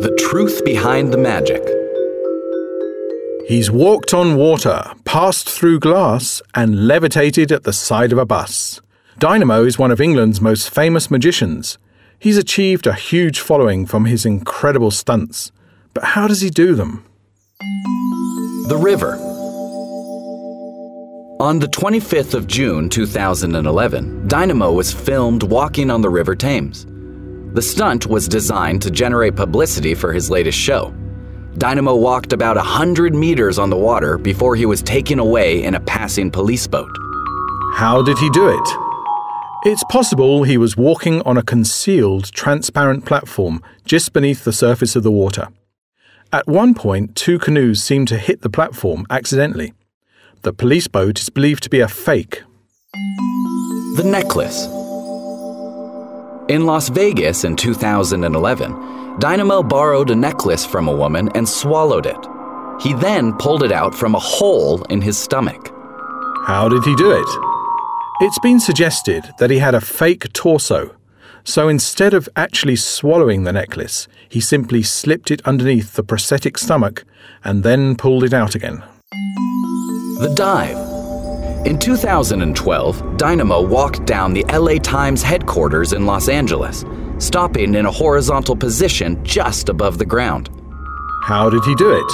The truth behind the magic. He's walked on water, passed through glass, and levitated at the side of a bus. Dynamo is one of England's most famous magicians. He's achieved a huge following from his incredible stunts. But how does he do them? The river. On the 25th of June 2011, Dynamo was filmed walking on the River Thames. The stunt was designed to generate publicity for his latest show. Dynamo walked about 100 meters on the water before he was taken away in a passing police boat. How did he do it? It's possible he was walking on a concealed, transparent platform just beneath the surface of the water. At one point, two canoes seemed to hit the platform accidentally. The police boat is believed to be a fake. The necklace. In Las Vegas in 2011, Dynamo borrowed a necklace from a woman and swallowed it. He then pulled it out from a hole in his stomach. How did he do it? It's been suggested that he had a fake torso, so instead of actually swallowing the necklace, he simply slipped it underneath the prosthetic stomach and then pulled it out again. The dive. In 2012, Dynamo walked down the LA Times headquarters in Los Angeles, stopping in a horizontal position just above the ground. How did he do it?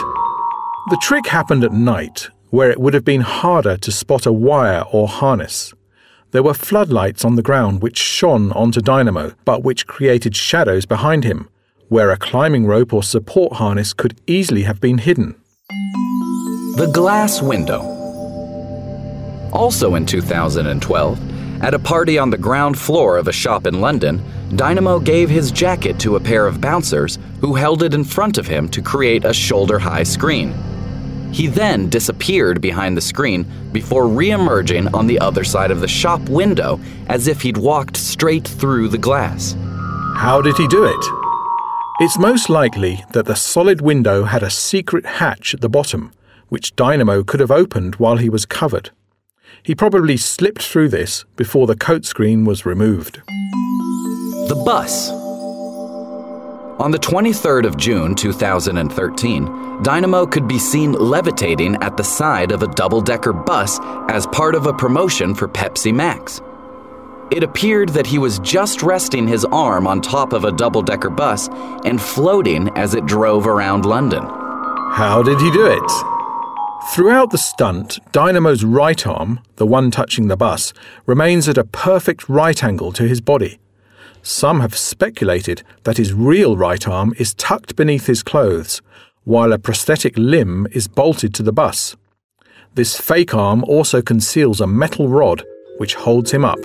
The trick happened at night, where it would have been harder to spot a wire or harness. There were floodlights on the ground which shone onto Dynamo, but which created shadows behind him, where a climbing rope or support harness could easily have been hidden. The glass window. Also in 2012, at a party on the ground floor of a shop in London, Dynamo gave his jacket to a pair of bouncers who held it in front of him to create a shoulder high screen. He then disappeared behind the screen before re emerging on the other side of the shop window as if he'd walked straight through the glass. How did he do it? It's most likely that the solid window had a secret hatch at the bottom, which Dynamo could have opened while he was covered. He probably slipped through this before the coat screen was removed. The bus. On the 23rd of June 2013, Dynamo could be seen levitating at the side of a double decker bus as part of a promotion for Pepsi Max. It appeared that he was just resting his arm on top of a double decker bus and floating as it drove around London. How did he do it? Throughout the stunt, Dynamo's right arm, the one touching the bus, remains at a perfect right angle to his body. Some have speculated that his real right arm is tucked beneath his clothes, while a prosthetic limb is bolted to the bus. This fake arm also conceals a metal rod which holds him up.